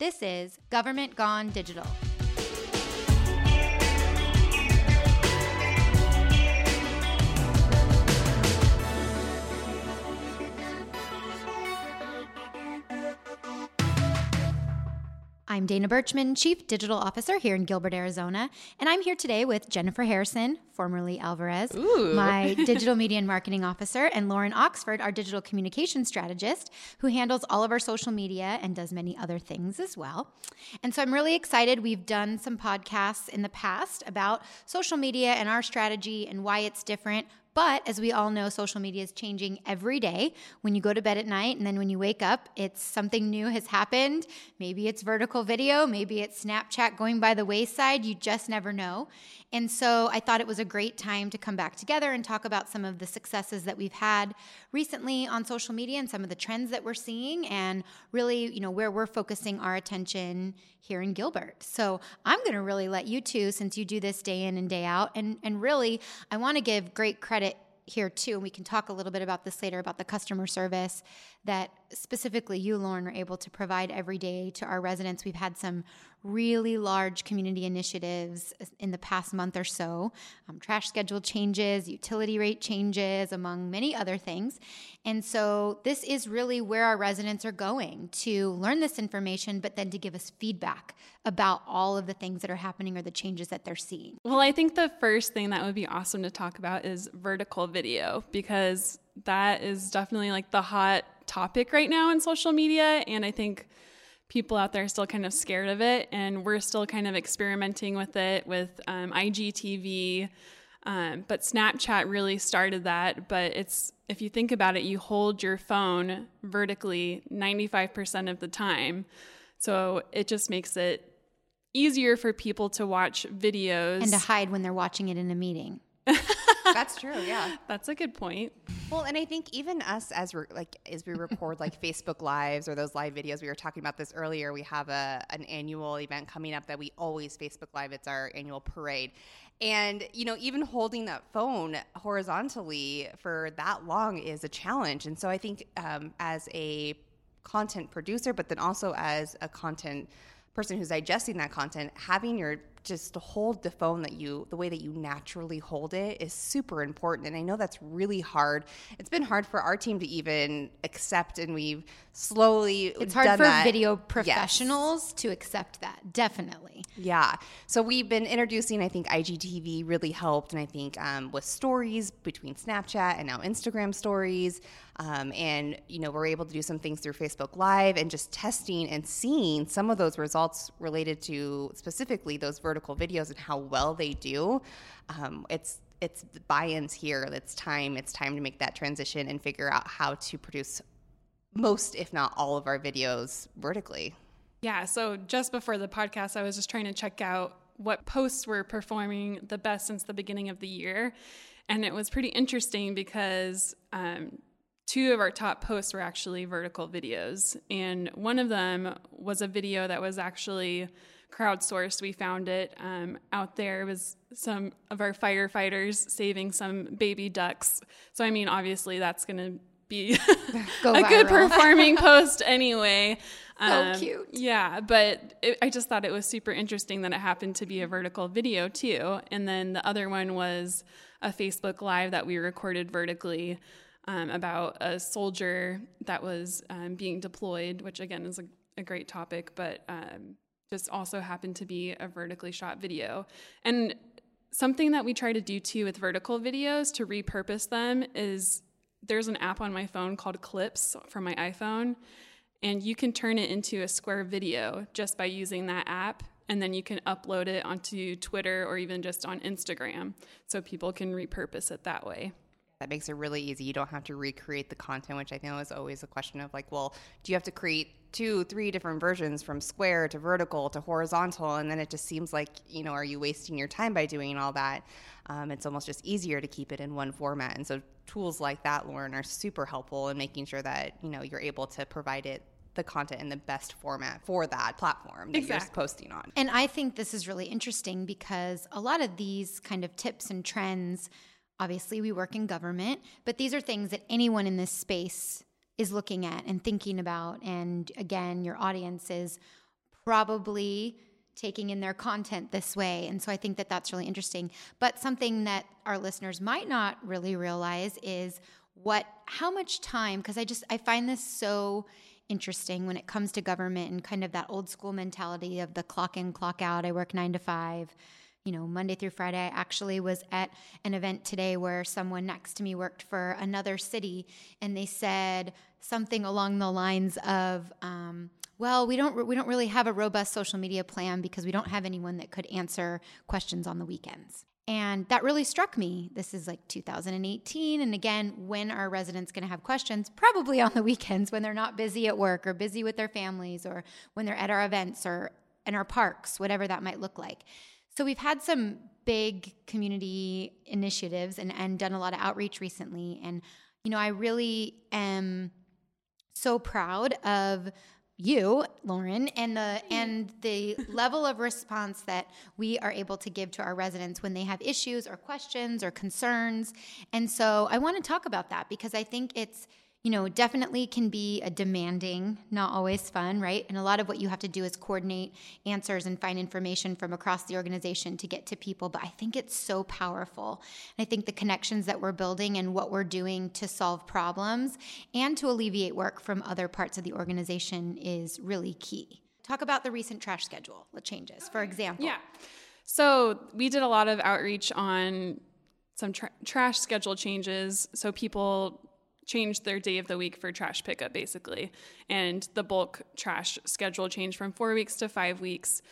This is Government Gone Digital. I'm Dana Berchman, Chief Digital Officer here in Gilbert, Arizona, and I'm here today with Jennifer Harrison, formerly Alvarez, Ooh. my Digital Media and Marketing Officer, and Lauren Oxford, our Digital Communication Strategist, who handles all of our social media and does many other things as well. And so I'm really excited. We've done some podcasts in the past about social media and our strategy and why it's different. But as we all know, social media is changing every day. When you go to bed at night and then when you wake up, it's something new has happened. Maybe it's vertical video, maybe it's Snapchat going by the wayside. You just never know. And so I thought it was a great time to come back together and talk about some of the successes that we've had recently on social media and some of the trends that we're seeing and really, you know, where we're focusing our attention here in Gilbert. So I'm going to really let you two, since you do this day in and day out, and, and really, I want to give great credit here too, and we can talk a little bit about this later about the customer service that specifically you, Lauren, are able to provide every day to our residents. We've had some really large community initiatives in the past month or so um, trash schedule changes, utility rate changes, among many other things. And so, this is really where our residents are going to learn this information, but then to give us feedback about all of the things that are happening or the changes that they're seeing. Well, I think the first thing that would be awesome to talk about is vertical video because that is definitely like the hot topic right now in social media. And I think people out there are still kind of scared of it. And we're still kind of experimenting with it with um, IGTV. Um, but Snapchat really started that. But it's, if you think about it, you hold your phone vertically 95% of the time. So it just makes it easier for people to watch videos and to hide when they're watching it in a meeting. That's true. Yeah. That's a good point. Well, and I think even us as re- like as we record like Facebook lives or those live videos, we were talking about this earlier. We have a an annual event coming up that we always Facebook live. It's our annual parade, and you know even holding that phone horizontally for that long is a challenge. And so I think um, as a content producer, but then also as a content person who's digesting that content, having your just to hold the phone that you the way that you naturally hold it is super important and i know that's really hard it's been hard for our team to even accept and we've slowly it's hard for that. video professionals yes. to accept that definitely yeah so we've been introducing i think igtv really helped and i think um, with stories between snapchat and now instagram stories um, and you know we're able to do some things through facebook live and just testing and seeing some of those results related to specifically those vertical videos and how well they do um, it's it's buy-ins here. It's time it's time to make that transition and figure out how to produce most if not all of our videos vertically. Yeah so just before the podcast i was just trying to check out what posts were performing the best since the beginning of the year. And it was pretty interesting because um, two of our top posts were actually vertical videos. And one of them was a video that was actually crowdsourced. We found it um, out there. It was some of our firefighters saving some baby ducks. So, I mean, obviously, that's going to be a good performing post anyway. Um, so cute. Yeah, but it, I just thought it was super interesting that it happened to be a vertical video too. And then the other one was a Facebook Live that we recorded vertically um, about a soldier that was um, being deployed, which again is a, a great topic, but um, just also happened to be a vertically shot video. And something that we try to do too with vertical videos to repurpose them is there's an app on my phone called Clips for my iPhone, and you can turn it into a square video just by using that app. And then you can upload it onto Twitter or even just on Instagram so people can repurpose it that way that makes it really easy. You don't have to recreate the content, which I think was always a question of like, well, do you have to create two, three different versions from square to vertical to horizontal? And then it just seems like, you know, are you wasting your time by doing all that? Um, it's almost just easier to keep it in one format. And so tools like that, Lauren, are super helpful in making sure that, you know, you're able to provide it the content in the best format for that platform that exactly. you're posting on. And I think this is really interesting because a lot of these kind of tips and trends Obviously, we work in government, but these are things that anyone in this space is looking at and thinking about. And again, your audience is probably taking in their content this way. And so I think that that's really interesting. But something that our listeners might not really realize is what how much time because I just I find this so interesting when it comes to government and kind of that old school mentality of the clock in clock out I work 9 to 5 you know, Monday through Friday. I actually was at an event today where someone next to me worked for another city, and they said something along the lines of, um, "Well, we don't we don't really have a robust social media plan because we don't have anyone that could answer questions on the weekends." And that really struck me. This is like 2018. And again, when are residents going to have questions? Probably on the weekends when they're not busy at work or busy with their families or when they're at our events or in our parks, whatever that might look like. So we've had some big community initiatives and, and done a lot of outreach recently. And, you know, I really am so proud of you, Lauren, and the and the level of response that we are able to give to our residents when they have issues or questions or concerns. And so I want to talk about that because I think it's you know, definitely can be a demanding, not always fun, right? And a lot of what you have to do is coordinate answers and find information from across the organization to get to people. But I think it's so powerful. And I think the connections that we're building and what we're doing to solve problems and to alleviate work from other parts of the organization is really key. Talk about the recent trash schedule changes, for example. Yeah. So we did a lot of outreach on some tra- trash schedule changes so people changed their day of the week for trash pickup basically. And the bulk trash schedule changed from four weeks to five weeks.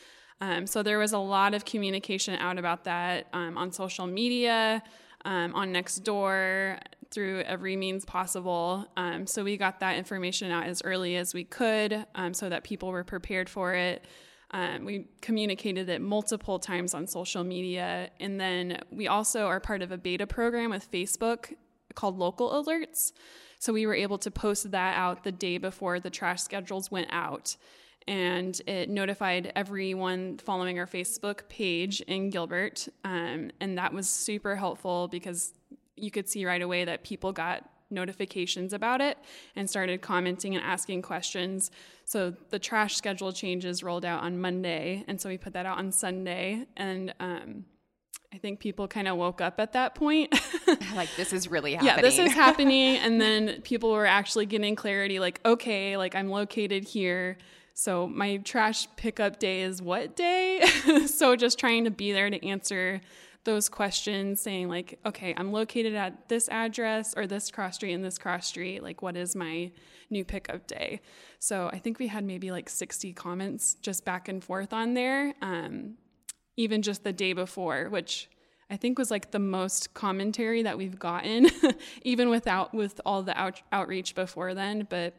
Um, so there was a lot of communication out about that um, on social media um, on Nextdoor through every means possible. Um, so we got that information out as early as we could um, so that people were prepared for it. Um, we communicated it multiple times on social media. And then we also are part of a beta program with Facebook called local alerts. So we were able to post that out the day before the trash schedules went out. And it notified everyone following our Facebook page in Gilbert. Um, and that was super helpful because you could see right away that people got notifications about it and started commenting and asking questions. So the trash schedule changes rolled out on Monday. And so we put that out on Sunday. And um, I think people kind of woke up at that point. like this is really happening. Yeah, this is happening and then people were actually getting clarity like okay, like I'm located here. So my trash pickup day is what day? so just trying to be there to answer those questions saying like okay, I'm located at this address or this cross street and this cross street, like what is my new pickup day? So I think we had maybe like 60 comments just back and forth on there. Um, even just the day before, which I think was like the most commentary that we've gotten, even without with all the out, outreach before then. But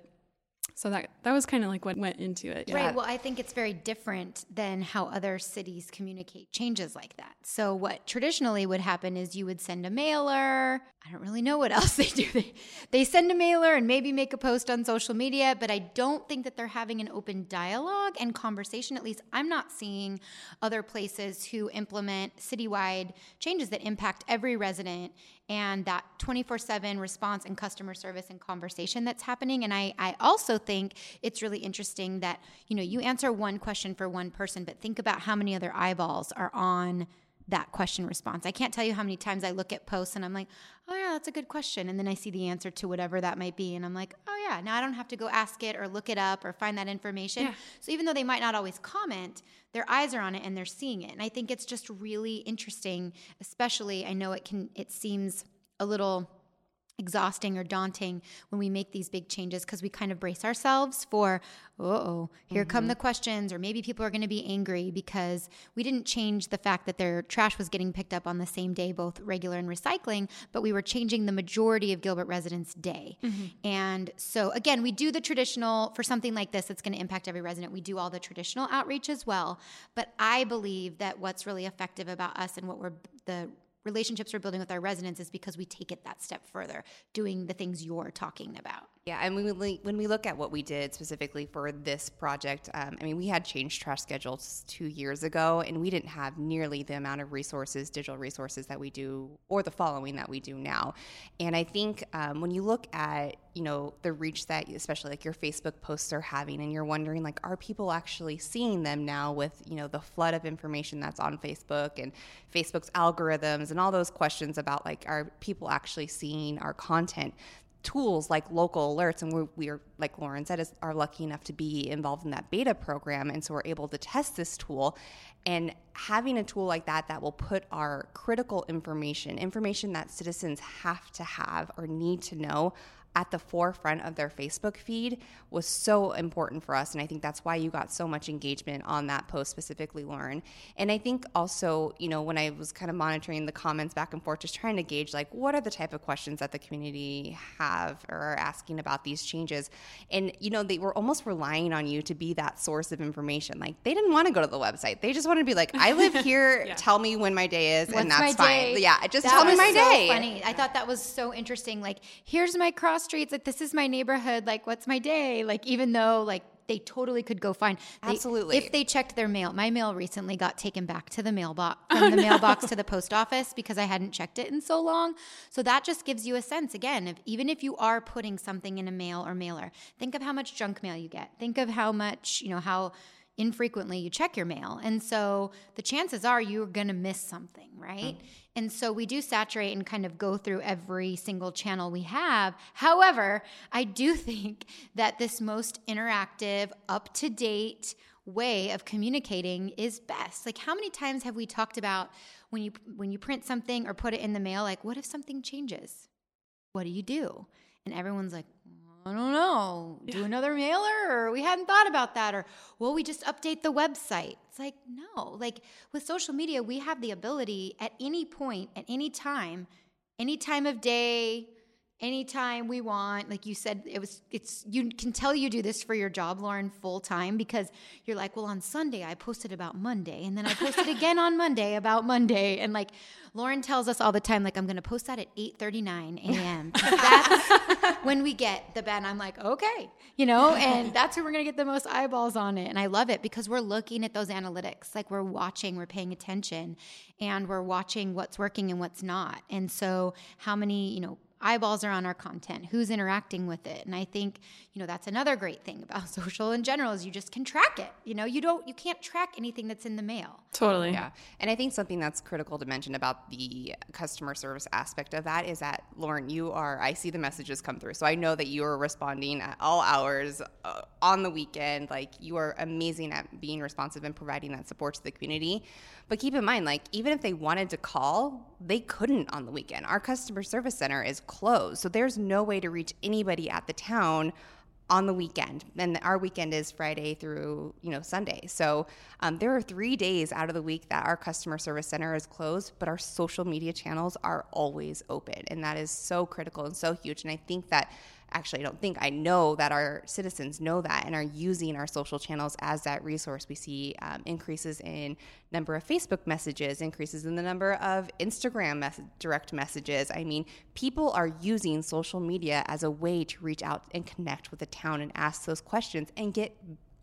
so that that was kind of like what went into it. Yeah. Right. Well, I think it's very different than how other cities communicate changes like that. So what traditionally would happen is you would send a mailer. I don't really know what else they do. They, they send a mailer and maybe make a post on social media, but I don't think that they're having an open dialogue and conversation. At least I'm not seeing other places who implement citywide changes that impact every resident and that 24-7 response and customer service and conversation that's happening. And I, I also think it's really interesting that you know you answer one question for one person but think about how many other eyeballs are on that question response. I can't tell you how many times i look at posts and i'm like oh yeah that's a good question. And then i see the answer to whatever that might be and i'm like oh yeah now i don't have to go ask it or look it up or find that information. Yeah. so even though they might not always comment their eyes are on it and they're seeing it. And i think it's just really interesting especially i know it can it seems a little exhausting or daunting when we make these big changes because we kind of brace ourselves for oh here mm-hmm. come the questions or maybe people are going to be angry because we didn't change the fact that their trash was getting picked up on the same day both regular and recycling but we were changing the majority of gilbert residents day mm-hmm. and so again we do the traditional for something like this that's going to impact every resident we do all the traditional outreach as well but i believe that what's really effective about us and what we're the relationships we're building with our residents is because we take it that step further, doing the things you're talking about. Yeah, and when we, when we look at what we did specifically for this project, um, I mean, we had changed trash schedules two years ago, and we didn't have nearly the amount of resources, digital resources that we do, or the following that we do now. And I think um, when you look at you know the reach that especially like your facebook posts are having and you're wondering like are people actually seeing them now with you know the flood of information that's on facebook and facebook's algorithms and all those questions about like are people actually seeing our content tools like local alerts and we're, we are like lauren said is, are lucky enough to be involved in that beta program and so we're able to test this tool. And having a tool like that that will put our critical information information that citizens have to have or need to know at the forefront of their Facebook feed was so important for us. And I think that's why you got so much engagement on that post specifically, Lauren. And I think also, you know, when I was kind of monitoring the comments back and forth, just trying to gauge like what are the type of questions that the community have or are asking about these changes. And, you know, they were almost relying on you to be that source of information. Like they didn't want to go to the website. They just wanted to be like, I live here, yeah. tell me when my day is, What's and that's fine. Yeah, just that tell me my so day. Funny. I thought that was so interesting. Like, here's my cross streets. Like, this is my neighborhood. Like, what's my day? Like, even though like they totally could go find they, absolutely if they checked their mail. My mail recently got taken back to the mailbox from oh, the no. mailbox to the post office because I hadn't checked it in so long. So that just gives you a sense again of even if you are putting something in a mail or mailer, think of how much junk mail you get. Think of how much you know how infrequently you check your mail. And so the chances are you're going to miss something, right? Mm. And so we do saturate and kind of go through every single channel we have. However, I do think that this most interactive, up to date way of communicating is best. Like how many times have we talked about when you when you print something or put it in the mail like what if something changes? What do you do? And everyone's like, I don't know, do another mailer or we hadn't thought about that or well we just update the website. It's like no, like with social media we have the ability at any point at any time, any time of day, anytime we want like you said it was it's you can tell you do this for your job lauren full time because you're like well on sunday i posted about monday and then i posted again on monday about monday and like lauren tells us all the time like i'm to post that at 8.39 a.m that's when we get the ben i'm like okay you know and that's when we're to get the most eyeballs on it and i love it because we're looking at those analytics like we're watching we're paying attention and we're watching what's working and what's not and so how many you know eyeballs are on our content who's interacting with it. And i think you know that's another great thing about social in general is you just can track it. You know you don't you can't track anything that's in the mail. Totally. Yeah. And i think something that's critical to mention about the customer service aspect of that is that lauren you are i see the messages come through. So i know that you are responding at all hours uh, on the weekend. Like you are amazing at being responsive and providing that support to the community. But keep in mind, like, even if they wanted to call, they couldn't on the weekend. Our customer service center is closed. So there's no way to reach anybody at the town on the weekend. And our weekend is friday through you know sunday. So um, there are three days out of the week that our customer service center is closed but our social media channels are always open. And that is so critical and so huge. And i think that actually, I don't think I know that our citizens know that and are using our social channels as that resource. We see um, increases in number of Facebook messages, increases in the number of Instagram mes- direct messages. I mean, people are using social media as a way to reach out and connect with the town and ask those questions and get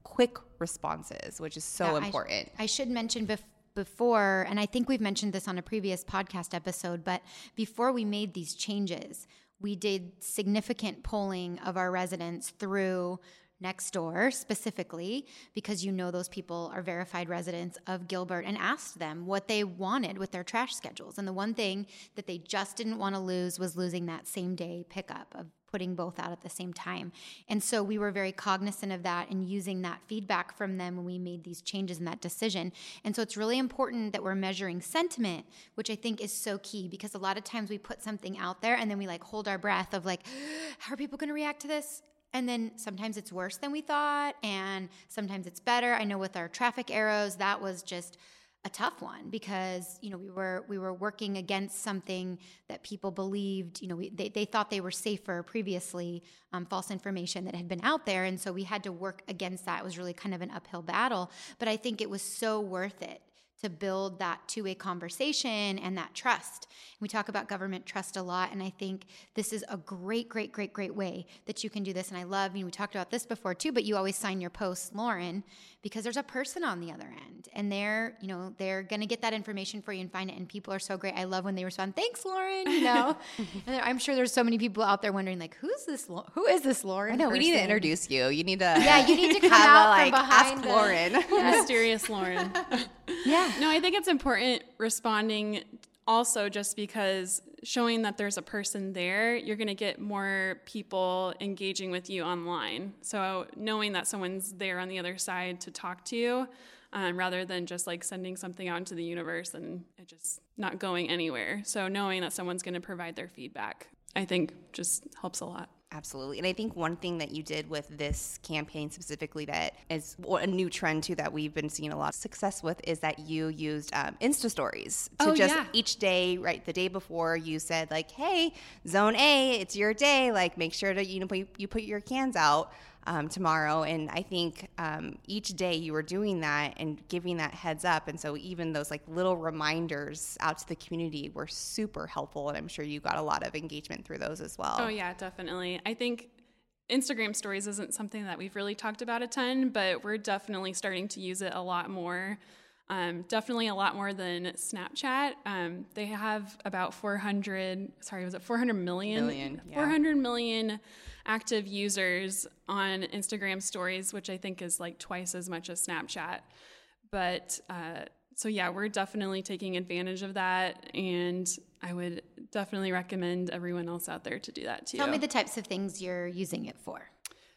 quick responses, which is so yeah, important. I, sh- I should mention before before, and I think we've mentioned this on a previous podcast episode, but before we made these changes, we did significant polling of our residents through Nextdoor specifically because you know those people are verified residents of Gilbert and asked them what they wanted with their trash schedules. And the one thing that they just didn't want to lose was losing that same day pickup of putting both out at the same time. And so we were very cognizant of that and using that feedback from them when we made these changes in that decision. And so it's really important that we're measuring sentiment, which I think is so key because a lot of times we put something out there and then we like hold our breath of like, how are people going to react to this? And then sometimes it's worse than we thought, and sometimes it's better. I know with our traffic arrows, that was just a tough one because you know we were we were working against something that people believed you know we, they, they thought they were safer previously um, false information that had been out there. And so we had to work against that. It was really kind of an uphill battle but i think it was so worth it to build that two way conversation and that trust. We talk about government trust a lot, and I think this is a great, great, great, great way that you can do this. And I love, you know, we talked about this before too, but you always sign your posts, Lauren, because there's a person on the other end, and they're, you know, they're going to get that information for you and find it. And people are so great. I love when they respond, "Thanks, Lauren." You know, and I'm sure there's so many people out there wondering, like, who's this? Who is this Lauren? I know person? we need to introduce you. You need to, yeah, you need to come out a, like from behind ask the, Lauren. Mysterious Lauren. Yeah. No, I think it's important responding also just because showing that there's a person there, you're going to get more people engaging with you online. So knowing that someone's there on the other side to talk to you, um, rather than just like sending something out into the universe and it just not going anywhere. So knowing that someone's going to provide their feedback, I think just helps a lot. Absolutely. And I think one thing that you did with this campaign specifically that is a new trend too that we've been seeing a lot of success with is that you used um, Insta stories to Oh, just yeah. each day, right? The day before you said like, hey, zone A, it's your day. Like make sure that you know, you put your cans out. Um, tomorrow. And I think um, each day you were doing that and giving that heads up. And so even those like little reminders out to the community were super helpful. And I'm sure you got a lot of engagement through those as well. Oh, yeah, definitely. I think Instagram stories isn't something that we've really talked about a ton, but we're definitely starting to use it a lot more. Um, definitely a lot more than Snapchat. Um, they have about 400, sorry, was it 400 million? Million, yeah. 400 million active users on Instagram stories, which I think is like twice as much as Snapchat. But uh, so, yeah, we're definitely taking advantage of that. And I would definitely recommend everyone else out there to do that too. Tell me the types of things you're using it for.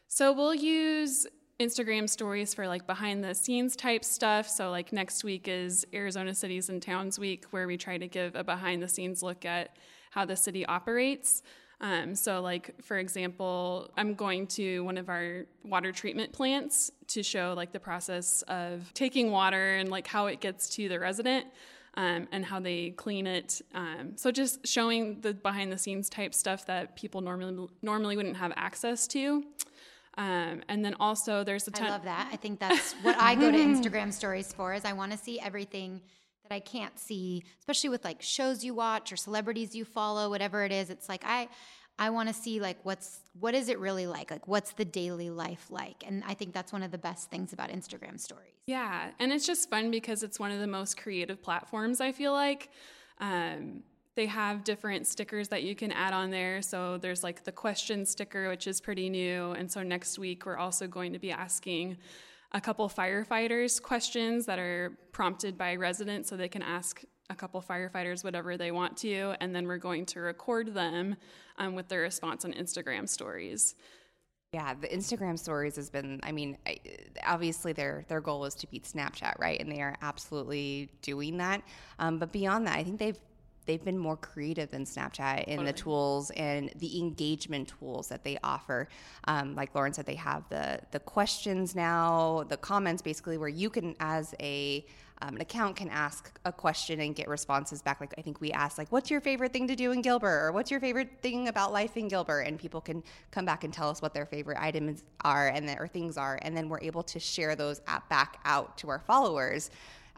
So we'll use Instagram stories for like behind the scenes type stuff. So like next week is Arizona Cities and Towns Week, where we try to give a behind the scenes look at how the city operates. Um, so like for example, I'm going to one of our water treatment plants to show like the process of taking water and like how it gets to the resident. Um, and how they clean it. Um, so just showing the behind the scenes type stuff that people normally normally wouldn't have access to. Um, and then also there's a ton. I love that. I think that's what I go to Instagram stories for is I want to see everything that I can't see, especially with like shows you watch or celebrities you follow, whatever it is. It's like I I want to see like what's what is it really like? Like what's the daily life like? And I think that's one of the best things about Instagram stories. Yeah, and it's just fun because it's one of the most creative platforms. I feel like um, they have different stickers that you can add on there. So there's like the question sticker, which is pretty new. And so next week we're also going to be asking a couple firefighters questions that are prompted by residents, so they can ask a couple firefighters whatever they want to, and then we're going to record them um, with their response on Instagram stories. Yeah, the Instagram stories has been. I mean, obviously their their goal is to beat Snapchat, right? And they are absolutely doing that. Um, but beyond that, I think they've they've been more creative than Snapchat in the tools and the engagement tools that they offer. Um, like Lauren said, they have the the questions now, the comments, basically where you can, as a um, an account can ask a question and get responses back. Like I think we asked, like, "What's your favorite thing to do in Gilbert?" or "What's your favorite thing about life in Gilbert?" And people can come back and tell us what their favorite items are and then, or things are, and then we're able to share those at, back out to our followers.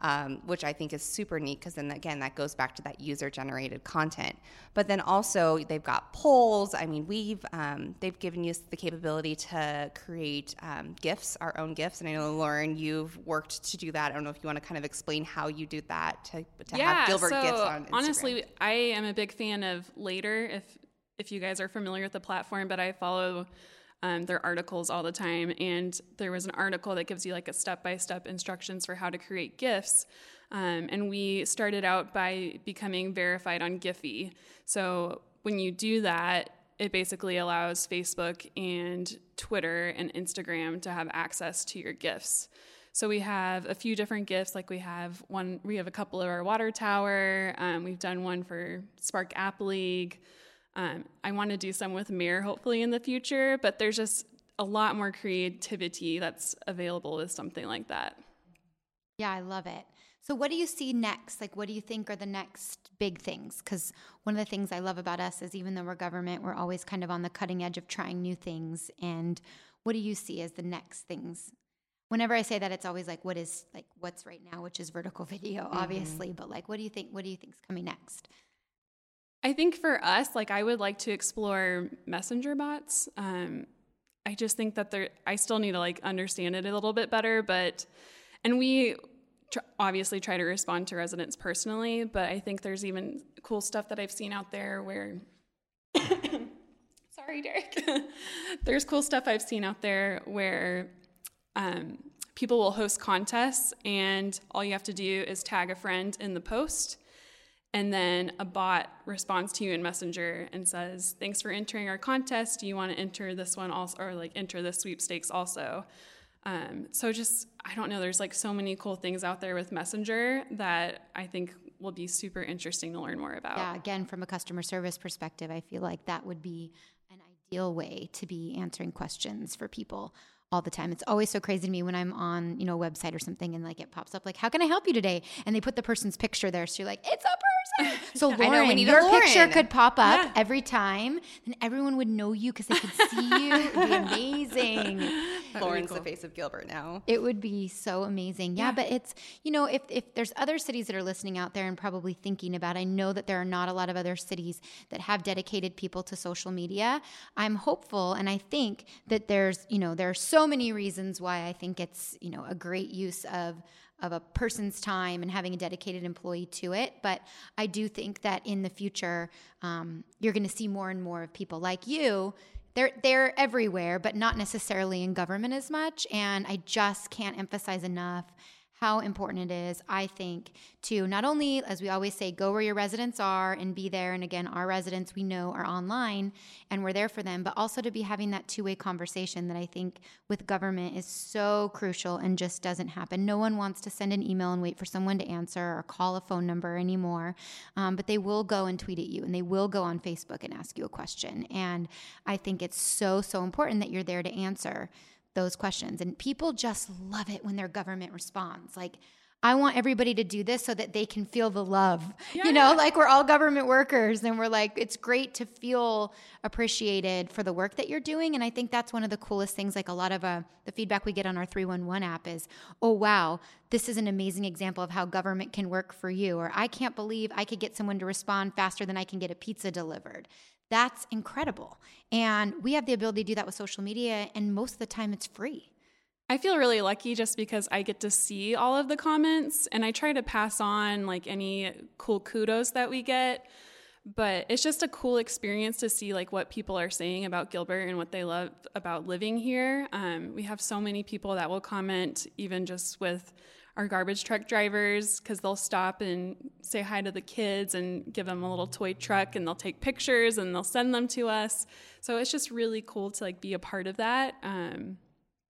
Um, which I think is super neat because then again that goes back to that user generated content. But then also they've got polls. I mean, we've um, they've given us the capability to create um, GIFs, our own GIFs. And I know Lauren, you've worked to do that. I don't know if you want to kind of explain how you do that to, to have Gilbert so GIFs on. Instagram. honestly, I am a big fan of Later. If if you guys are familiar with the platform, but I follow um, their articles all the time, and there was an article that gives you like a step by step instructions for how to create GIFs. Um, and we started out by becoming verified on Giphy. So when you do that, it basically allows Facebook and Twitter and Instagram to have access to your GIFs. So we have a few different GIFs. Like we have one, we have a couple of our water tower. Um, we've done one for Spark App League. Um, I want to do some with Mirror hopefully in the future, but there's just a lot more creativity that's available with something like that. Yeah, I love it. So, what do you see next? Like, what do you think are the next big things? Because one of the things I love about us is even though we're government, we're always kind of on the cutting edge of trying new things. And what do you see as the next things? whenever I say that, it's always like, what is like what's right now, which is vertical video, Mm-hmm. obviously. But like, what do you think? What do you think's coming next? I think for us, like I would like to explore messenger bots. Um, I just think that there, I still need to like understand it a little bit better, but, and we tr- obviously try to respond to residents personally, but I think there's even cool stuff that I've seen out there where, sorry, Derek, there's cool stuff I've seen out there where um, people will host contests and all you have to do is tag a friend in the post and then a bot responds to you in messenger and says thanks for entering our contest. Do you want to enter this one also or like enter the sweepstakes also? Um, so just i don't know there's like so many cool things out there with messenger that i think will be super interesting to learn more about. Yeah, again, from a customer service perspective, I feel like that would be an ideal way to be answering questions for people all the time. It's always so crazy to me when I'm on, you know, a website or something and like it pops up like, how can I help you today? And they put the person's picture there. So you're like, it's a person. So I know, we Lauren, your picture could pop up Yeah. every time and everyone would know you because they could see you. It would be amazing. Lauren's the face of Gilbert now. It would be so amazing. Yeah, but it's, you know, if, if there's other cities that are listening out there and probably thinking about, I know that there are not a lot of other cities that have dedicated people to social media. I'm hopeful and I think that there's, you know, there are so many reasons why I think it's, you know, a great use of of a person's time and having a dedicated employee to it. But I do think that in the future, um, you're going to see more and more of people like you they're they're everywhere, but not necessarily in government as much. And I just can't emphasize enough how important it is, I think, to not only, as we always say, go where your residents are and be there. And again, our residents we know are online and we're there for them, but also to be having that two way conversation that I think with government is so crucial and just doesn't happen. No one wants to send an email and wait for someone to answer or call a phone number anymore, um, but they will go and tweet at you and they will go on Facebook and ask you a question. And I think it's so, so important that you're there to answer those questions. And people just love it when their government responds. Like, I want everybody to do this so that they can feel the love. You know, like we're all government workers and we're like, it's great to feel appreciated for the work that you're doing. And I think that's one of the coolest things. Like a lot of uh, the feedback we get on our 311 app is, oh, wow, this is an amazing example of how government can work for you. Or I can't believe I could get someone to respond faster than I can get a pizza delivered. That's incredible. And we have the ability to do that with social media. And most of the time, it's free. I feel really lucky just because I get to see all of the comments and I try to pass on like any cool kudos that we get. But it's just a cool experience to see like what people are saying about Gilbert and what they love about living here. Um, we have so many people that will comment even just with our garbage truck drivers because they'll stop and say hi to the kids and give them a little toy truck and they'll take pictures and they'll send them to us. So it's just really cool to like be a part of that. Um,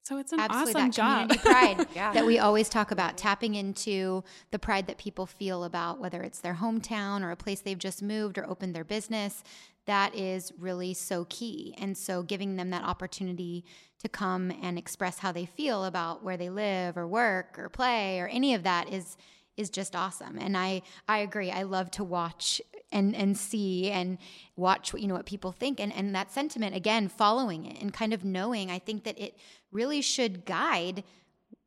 so it's an Absolutely, awesome that job. community pride Yeah. that we always talk about, tapping into the pride that people feel about whether it's their hometown or a place they've just moved or opened their business. That is really so key. And so giving them that opportunity to come and express how they feel about where they live or work or play or any of that is is just awesome. And I I agree. I love to watch and and see and watch what you know what people think and and that sentiment again following it and kind of knowing I think that it really should guide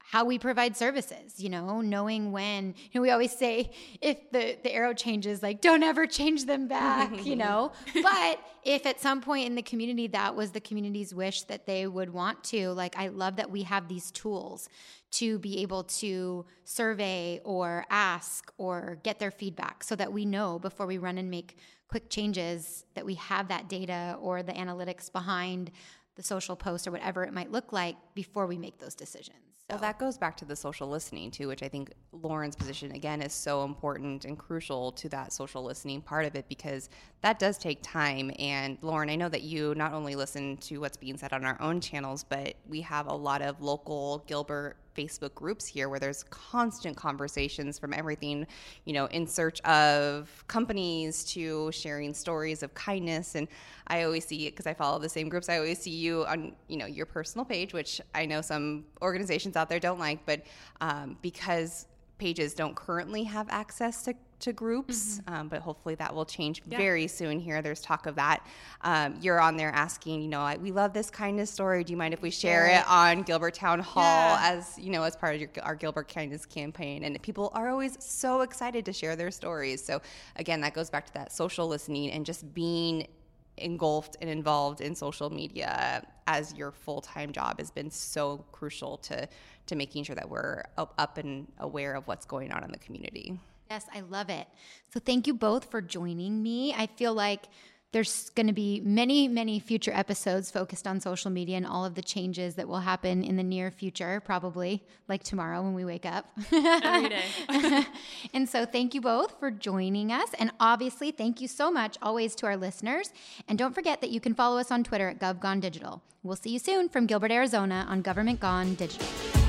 how we provide services you know knowing when you know we always say if the the arrow changes like don't ever change them back you know? But if at some point in the community that was the community's wish that they would want to like i love that we have these tools to be able to survey or ask or get their feedback so that we know before we run and make quick changes that we have that data or the analytics behind the social post or whatever it might look like before we make those decisions. Well, that goes back to the social listening too, which I think Lauren's position again is so important and crucial to that social listening part of it because that does take time. And Lauren, I know that you not only listen to what's being said on our own channels, but we have a lot of local Gilbert Facebook groups here where there's constant conversations from everything, you know, in search of companies to sharing stories of kindness. And I always see because I follow the same groups. I always see you on, you know, your personal page, which I know some organizations out there don't like, but um, because pages don't currently have access to, to groups, mm-hmm. um, but hopefully that will change yeah. very soon here. There's talk of that. Um, you're on there asking, you know, we love this kindness story. Do you mind if we share it on Gilbert Town Hall yeah. as, you know, as part of your, our Gilbert Kindness campaign? And people are always so excited to share their stories. So again, that goes back to that social listening and just being engulfed and involved in social media as your full-time job has been so crucial to to making sure that we're up and aware of what's going on in the community. Yes, I love it. So thank you both for joining me. I feel like there's going to be many, many future episodes focused on social media and all of the changes that will happen in the near future, probably like tomorrow when we wake up. Every day. and so, thank you both for joining us. And obviously, thank you so much always to our listeners. And don't forget that you can follow us on Twitter at GovGoneDigital. We'll see you soon from Gilbert, Arizona on Government Gone Digital.